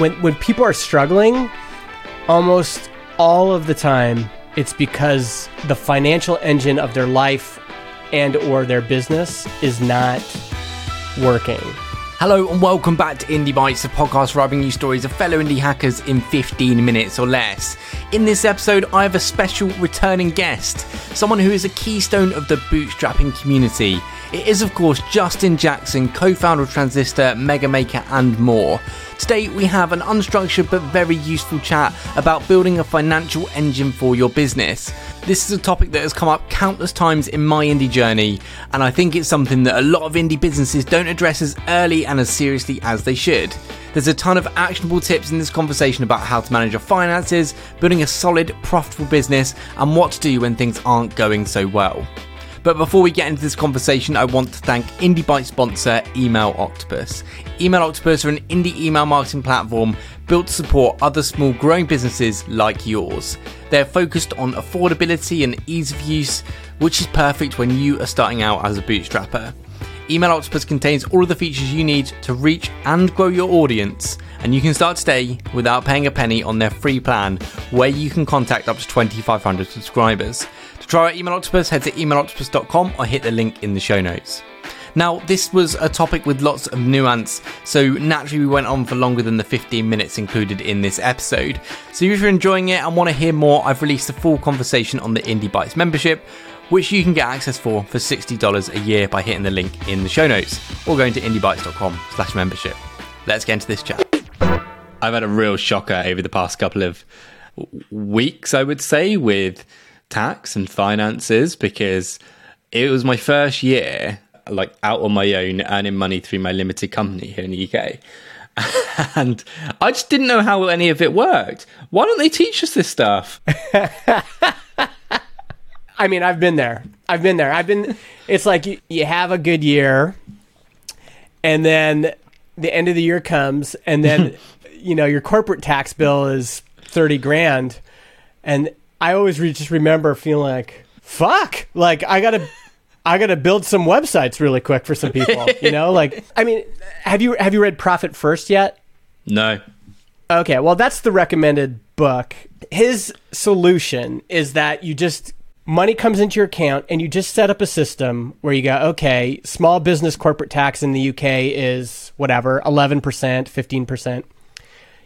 when when people are struggling, almost all of the time it's because the financial engine of their life and or their business is not working. Hello and welcome back to Indie Bites, the podcast where I bring you stories of fellow indie hackers in 15 minutes or less. In this episode, I have a special returning guest, someone who is a keystone of the bootstrapping community. It is, of course, Justin Jackson, co founder of Transistor, MegaMaker, and more. Today, we have an unstructured but very useful chat about building a financial engine for your business. This is a topic that has come up countless times in my indie journey, and I think it's something that a lot of indie businesses don't address as early and as seriously as they should. There's a ton of actionable tips in this conversation about how to manage your finances, building a solid, profitable business, and what to do when things aren't going so well. But before we get into this conversation, I want to thank Indie Bites sponsor EmailOctopus. Email Octopus are an indie email marketing platform built to support other small growing businesses like yours. They're focused on affordability and ease of use, which is perfect when you are starting out as a bootstrapper. EmailOctopus contains all of the features you need to reach and grow your audience, and you can start today without paying a penny on their free plan, where you can contact up to 2,500 subscribers. Try out EmailOctopus, head to emailoctopus.com or hit the link in the show notes. Now, this was a topic with lots of nuance, so naturally we went on for longer than the 15 minutes included in this episode. So if you're enjoying it and want to hear more, I've released a full conversation on the Indie Bites membership, which you can get access for for $60 a year by hitting the link in the show notes or going to indiebites.com slash membership. Let's get into this chat. I've had a real shocker over the past couple of weeks, I would say, with tax and finances because it was my first year like out on my own earning money through my limited company here in the UK. And I just didn't know how any of it worked. Why don't they teach us this stuff? I mean, I've been there. I've been there. I've been. It's like you, you have a good year, and then the end of the year comes, and then you know your corporate tax bill is thirty grand, and I always re- just remember feeling like, "Fuck!" Like I gotta, I gotta build some websites really quick for some people. You know, like I mean, have you have you read Profit First yet? No. Okay, well, that's the recommended book. His solution is that you just money comes into your account and you just set up a system where you go, okay, small business corporate tax in the UK is whatever, 11%, 15%.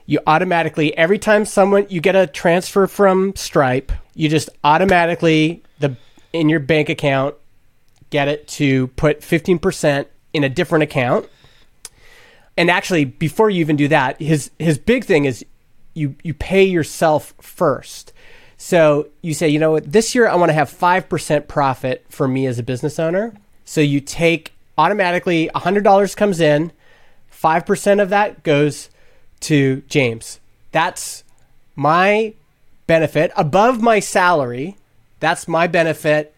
You automatically every time someone you get a transfer from Stripe, you just automatically the in your bank account get it to put 15% in a different account. And actually before you even do that his his big thing is you you pay yourself first. So you say you know what? This year i want to have 5% profit for me as a business owner. So you take automatically $100 comes in 5% of that goes to james that's my benefit above my salary that's my benefit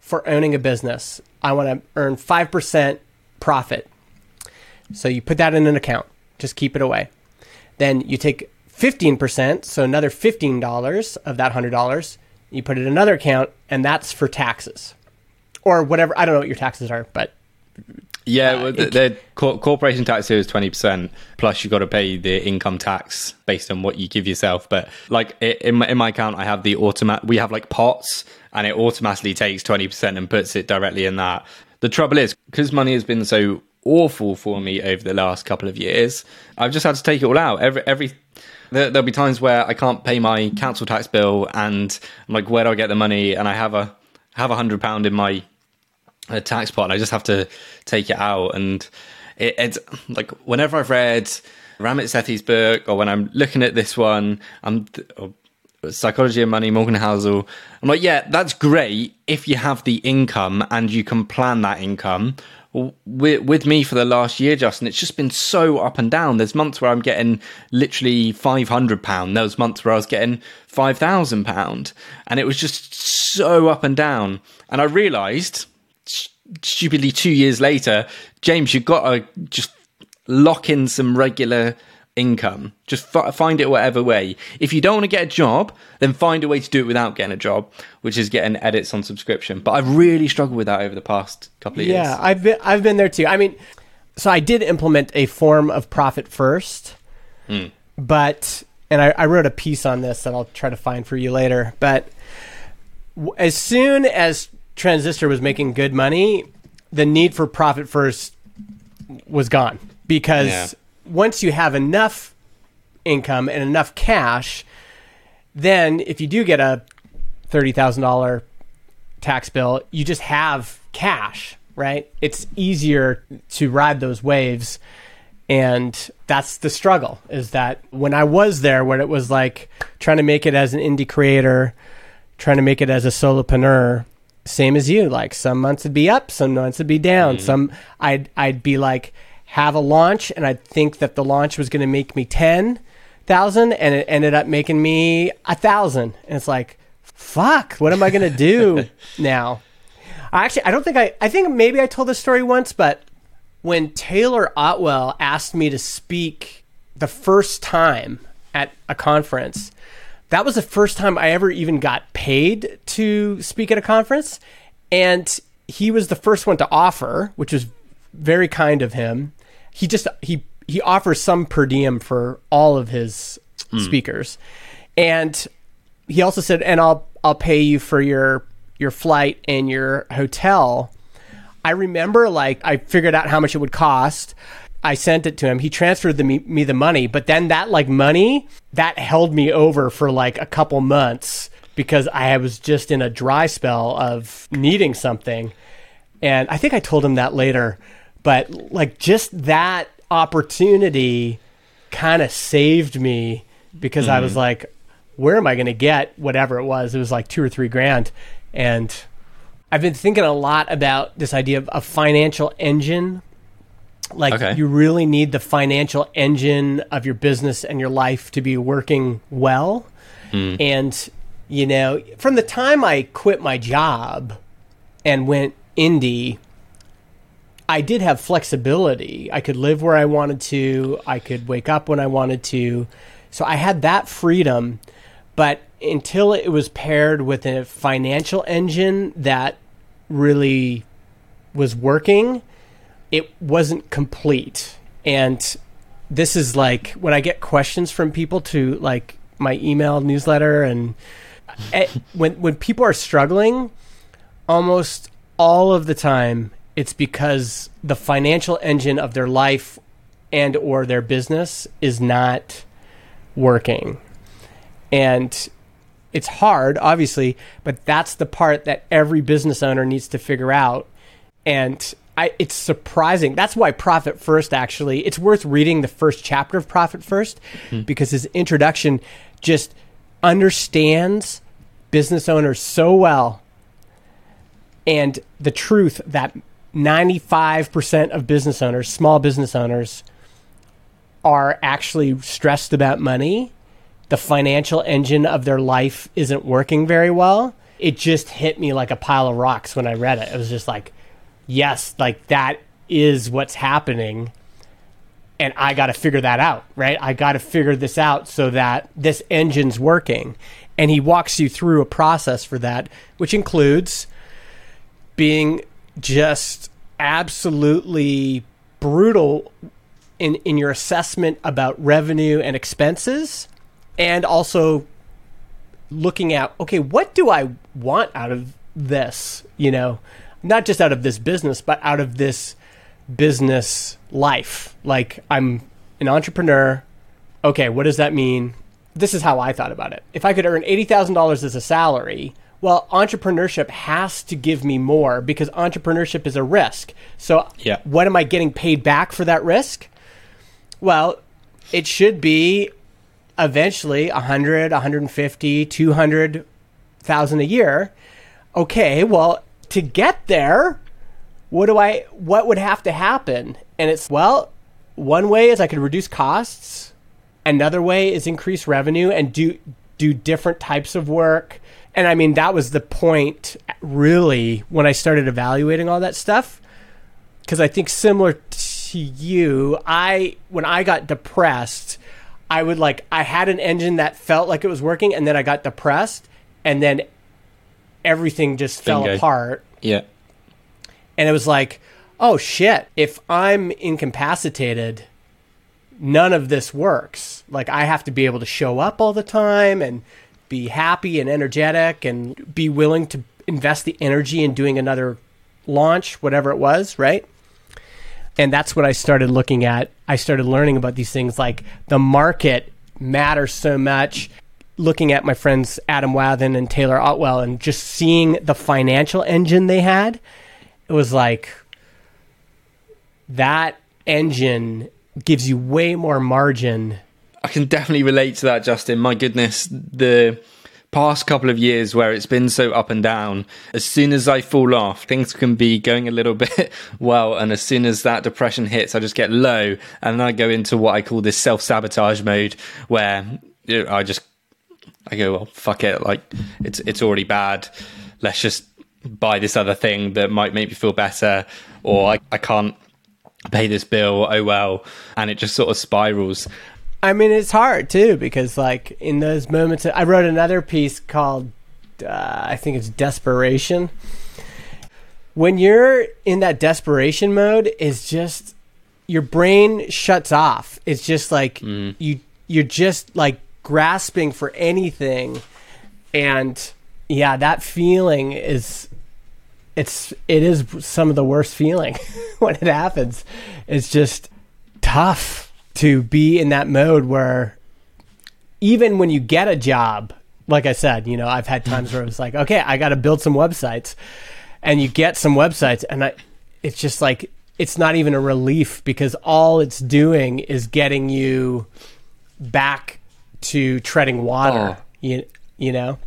for owning a business i want to earn 5% profit so you put that in an account. Just keep it away. Then you take 15%, so another $15 of that $100, you put it in another account, and that's for taxes. Or whatever. I don't know what your taxes are, but. Yeah, Uh, well, the, the cor- corporation tax here is 20%, plus you've got to pay the income tax based on what you give yourself. But like in my, in my account, I have the automat, we have like pots, and it automatically takes 20% and puts it directly in that. The trouble is, because money has been so awful for me over the last couple of years, I've just had to take it all out. Every, every, there, there'll be times where I can't pay my council tax bill, and I'm like, where do I get the money? And I have a have a hundred pound in my a tax pot and I just have to take it out. And it, it's like whenever I've read Ramit Sethi's book or when I'm looking at this one, I'm or oh, Psychology of Money, Morgan Housel. I'm like, yeah, that's great if you have the income and you can plan that income. With, with me for the last year, Justin, it's just been so up and down. There's months where I'm getting literally five hundred pound. There was months where I was getting five thousand pound, and it was just so up and down. And I realised stupidly two years later, James, you've got to just lock in some regular income. Just f- find it whatever way. If you don't want to get a job, then find a way to do it without getting a job, which is getting edits on subscription. But I've really struggled with that over the past couple of years. Yeah, I've been I've been there too. I mean, so I did implement a form of profit first, hmm. but and I, I wrote a piece on this that I'll try to find for you later. But w- as soon as Transistor was making good money, the need for profit first was gone because Yeah. once you have enough income and enough cash, then if you do get a thirty thousand dollar tax bill, you just have cash, right? It's easier to ride those waves. And that's the struggle is that when I was there, when it was like trying to make it as an indie creator, trying to make it as a solopreneur, same as you, like some months it'd be up, some months it'd be down. Mm-hmm. Some I'd I'd be like have a launch and I'd think that the launch was gonna make me ten thousand and it ended up making me a thousand. And it's like, fuck, what am I gonna do now? I actually I don't think I I think maybe I told this story once, but when Taylor Otwell asked me to speak the first time at a conference, that was the first time I ever even got paid to speak at a conference. And he was the first one to offer, which was very kind of him. He just he he offers some per diem for all of his mm. speakers. And he also said, and I'll I'll pay you for your your flight and your hotel. I remember like I figured out how much it would cost. I sent it to him. He transferred the, me, me the money, but then that like money that held me over for like a couple months because I was just in a dry spell of needing something. And I think I told him that later, but like just that opportunity kind of saved me because I was mm. like, where am I going to get whatever it was? It was like two or three grand. And I've been thinking a lot about this idea of a financial engine. Like, Okay. you really need the financial engine of your business and your life to be working well. Hmm. And, you know, from the time I quit my job and went indie, I did have flexibility. I could live where I wanted to. I could wake up when I wanted to. So I had that freedom. But until it was paired with a financial engine that really was working, it wasn't complete. And this is like when I get questions from people to like my email newsletter and eh, when when people are struggling, almost all of the time it's because the financial engine of their life and or their business is not working and it's hard obviously but that's the part that every business owner needs to figure out and I, it's surprising that's why profit first actually it's worth reading the first chapter of profit first hmm. because his introduction just understands business owners so well and the truth that 95% of business owners, small business owners, are actually stressed about money. The financial engine of their life isn't working very well. It just hit me like a pile of rocks when I read it. It was just like, yes, like that is what's happening. And I got to figure that out, right? I got to figure this out so that this engine's working. And he walks you through a process for that, which includes being just absolutely brutal in in your assessment about revenue and expenses and also looking at okay what do i want out of this you know not just out of this business but out of this business life. Like i'm an entrepreneur. Okay what does that mean? This is how i thought about it. If i could earn $80000 as a salary well entrepreneurship has to give me more because entrepreneurship is a risk. So Yeah. what am i getting paid back for that risk? Well it should be eventually 100 150 200,000 a year. Okay well to get there what do i what would have to happen? And it's well one way is i could reduce costs. Another way is increase revenue and do do different types of work. And i mean that was the point really when i started evaluating all that stuff. Because I think similar to you, I when I got depressed, I would like I had an engine that felt like it was working, and then I got depressed, and then everything just fell Bingo. apart, Yeah. and it was like, oh shit! If I'm incapacitated, none of this works. Like I have to be able to show up all the time and be happy and energetic and be willing to invest the energy in doing another launch, whatever it was, right? And that's what I started looking at. I started learning about these things like the market matters so much. Looking at my friends Adam Wathan and Taylor Otwell and just seeing the financial engine they had, it was like that engine gives you way more margin. I can definitely relate to that, Justin. My goodness, the past couple of years where it's been so up and down, as soon as I fall off, things can be going a little bit well. And as soon as that depression hits, I just get low and then I go into what I call this self sabotage mode where I just, I go, well, fuck it. Like it's, it's already bad. Let's just buy this other thing that might make me feel better. Or I, I can't pay this bill. Oh well. And it just sort of spirals. I mean, it's hard too because, like, in those moments, I wrote another piece called, uh, I think it's Desperation. When you're in that desperation mode, it's just your brain shuts off. It's just like mm. you you're just like grasping for anything, and yeah, that feeling is it's it is some of the worst feeling when it happens. It's just tough to be in that mode where even when you get a job, like I said, you know, I've had hmm. times where it's like, okay, I got to build some websites, and you get some websites, and I, it's just like it's not even a relief because all it's doing is getting you back to treading water. Oh. You you know.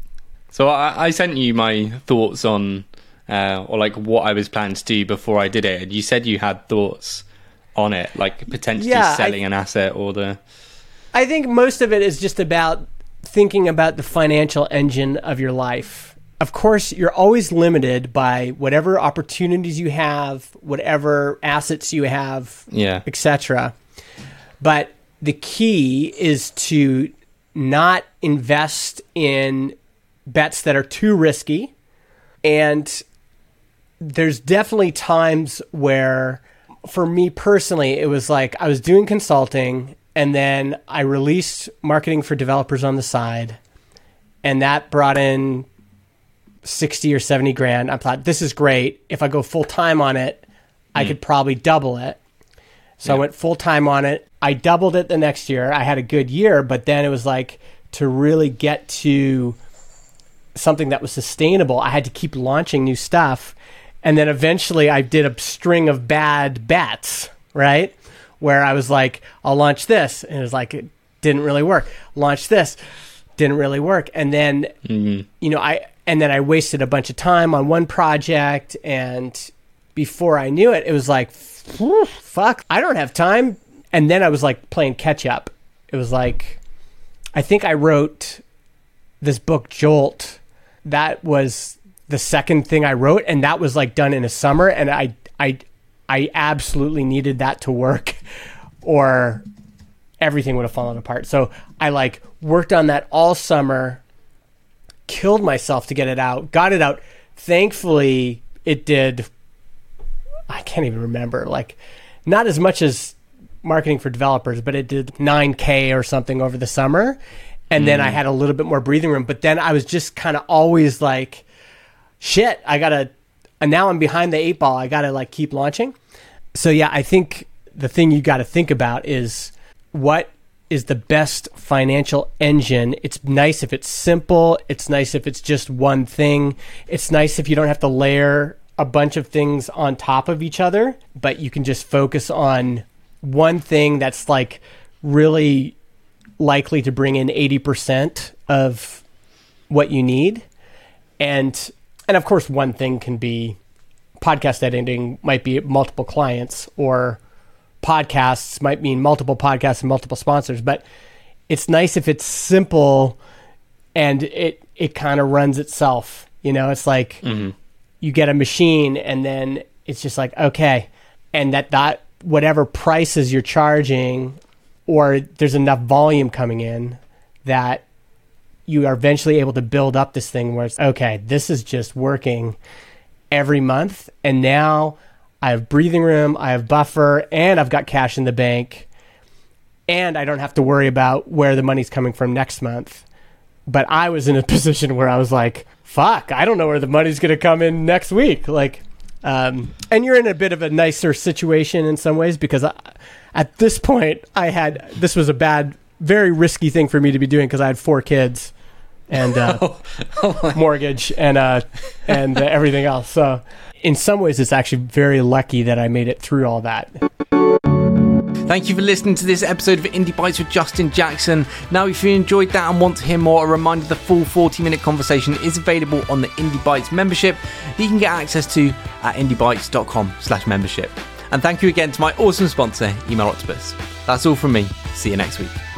So I, I sent you my thoughts on, uh, or like what I was planning to do before I did it, and you said you had thoughts on it, like potentially yeah, selling I, an asset or the. I think most of it is just about thinking about the financial engine of your life. Of course, you're always limited by whatever opportunities you have, whatever assets you have, yeah, etc. But the key is to not invest in bets that are too risky. And there's definitely times where for me personally, it was like I was doing consulting and then I released marketing for developers on the side, and that brought in 60 or 70 grand. I thought, this is great. If I go full time on it, I mm. could probably double it. So yeah. I went full time on it. I doubled it the next year. I had a good year, but then it was like to really get to something that was sustainable, I had to keep launching new stuff. And then eventually I did a string of bad bets, right? Where I was like, I'll launch this. And it was like, it didn't really work. Launch this, didn't really work. And then, mm-hmm. you know, I, and then I wasted a bunch of time on one project. And before I knew it, it was like, fuck, I don't have time. And then I was like playing catch up. It was like, I think I wrote this book, Jolt. That was the second thing I wrote, and that was like done in a summer, and I I I absolutely needed that to work, or everything would have fallen apart. So I like worked on that all summer, killed myself to get it out, got it out. Thankfully, it did. I can't even remember. Like, not as much as marketing for developers, but it did 9K or something over the summer. And mm. then I mm. had a little bit more breathing room. But then I was just kind of always like, shit, I gotta. And now I'm behind the eight ball. I gotta like keep launching. So yeah, I think the thing you got to think about is what is the best financial engine. It's nice if it's simple. It's nice if it's just one thing. It's nice if you don't have to layer a bunch of things on top of each other, but you can just focus on one thing that's like really likely to bring in 80% of what you need. And and of course, one thing can be podcast editing might be multiple clients, or podcasts might mean multiple podcasts and multiple sponsors. But it's nice if it's simple and it it kind of runs itself. You know, it's like mm-hmm. You get a machine and then it's just like okay, and that that whatever prices you're charging, or there's enough volume coming in that you are eventually able to build up this thing where it's okay, this is just working every month. And now I have breathing room, I have buffer, and I've got cash in the bank. and I don't have to worry about where the money's coming from next month. But I was in a position where I was like, fuck, I don't know where the money's going to come in next week. Like, um, and you're in a bit of a nicer situation in some ways because I, at this point, I had this was a bad, very risky thing for me to be doing because I had four kids and uh, oh mortgage and uh, and uh, everything else. So, in some ways, it's actually very lucky that I made it through all that. Thank you for listening to this episode of Indie Bites with Justin Jackson. Now, if you enjoyed that and want to hear more, a reminder the full 40 minute conversation is available on the Indie Bites membership that you can get access to at indiebites.com slash membership. And thank you again to my awesome sponsor, EmailOctopus. That's all from me. See you next week.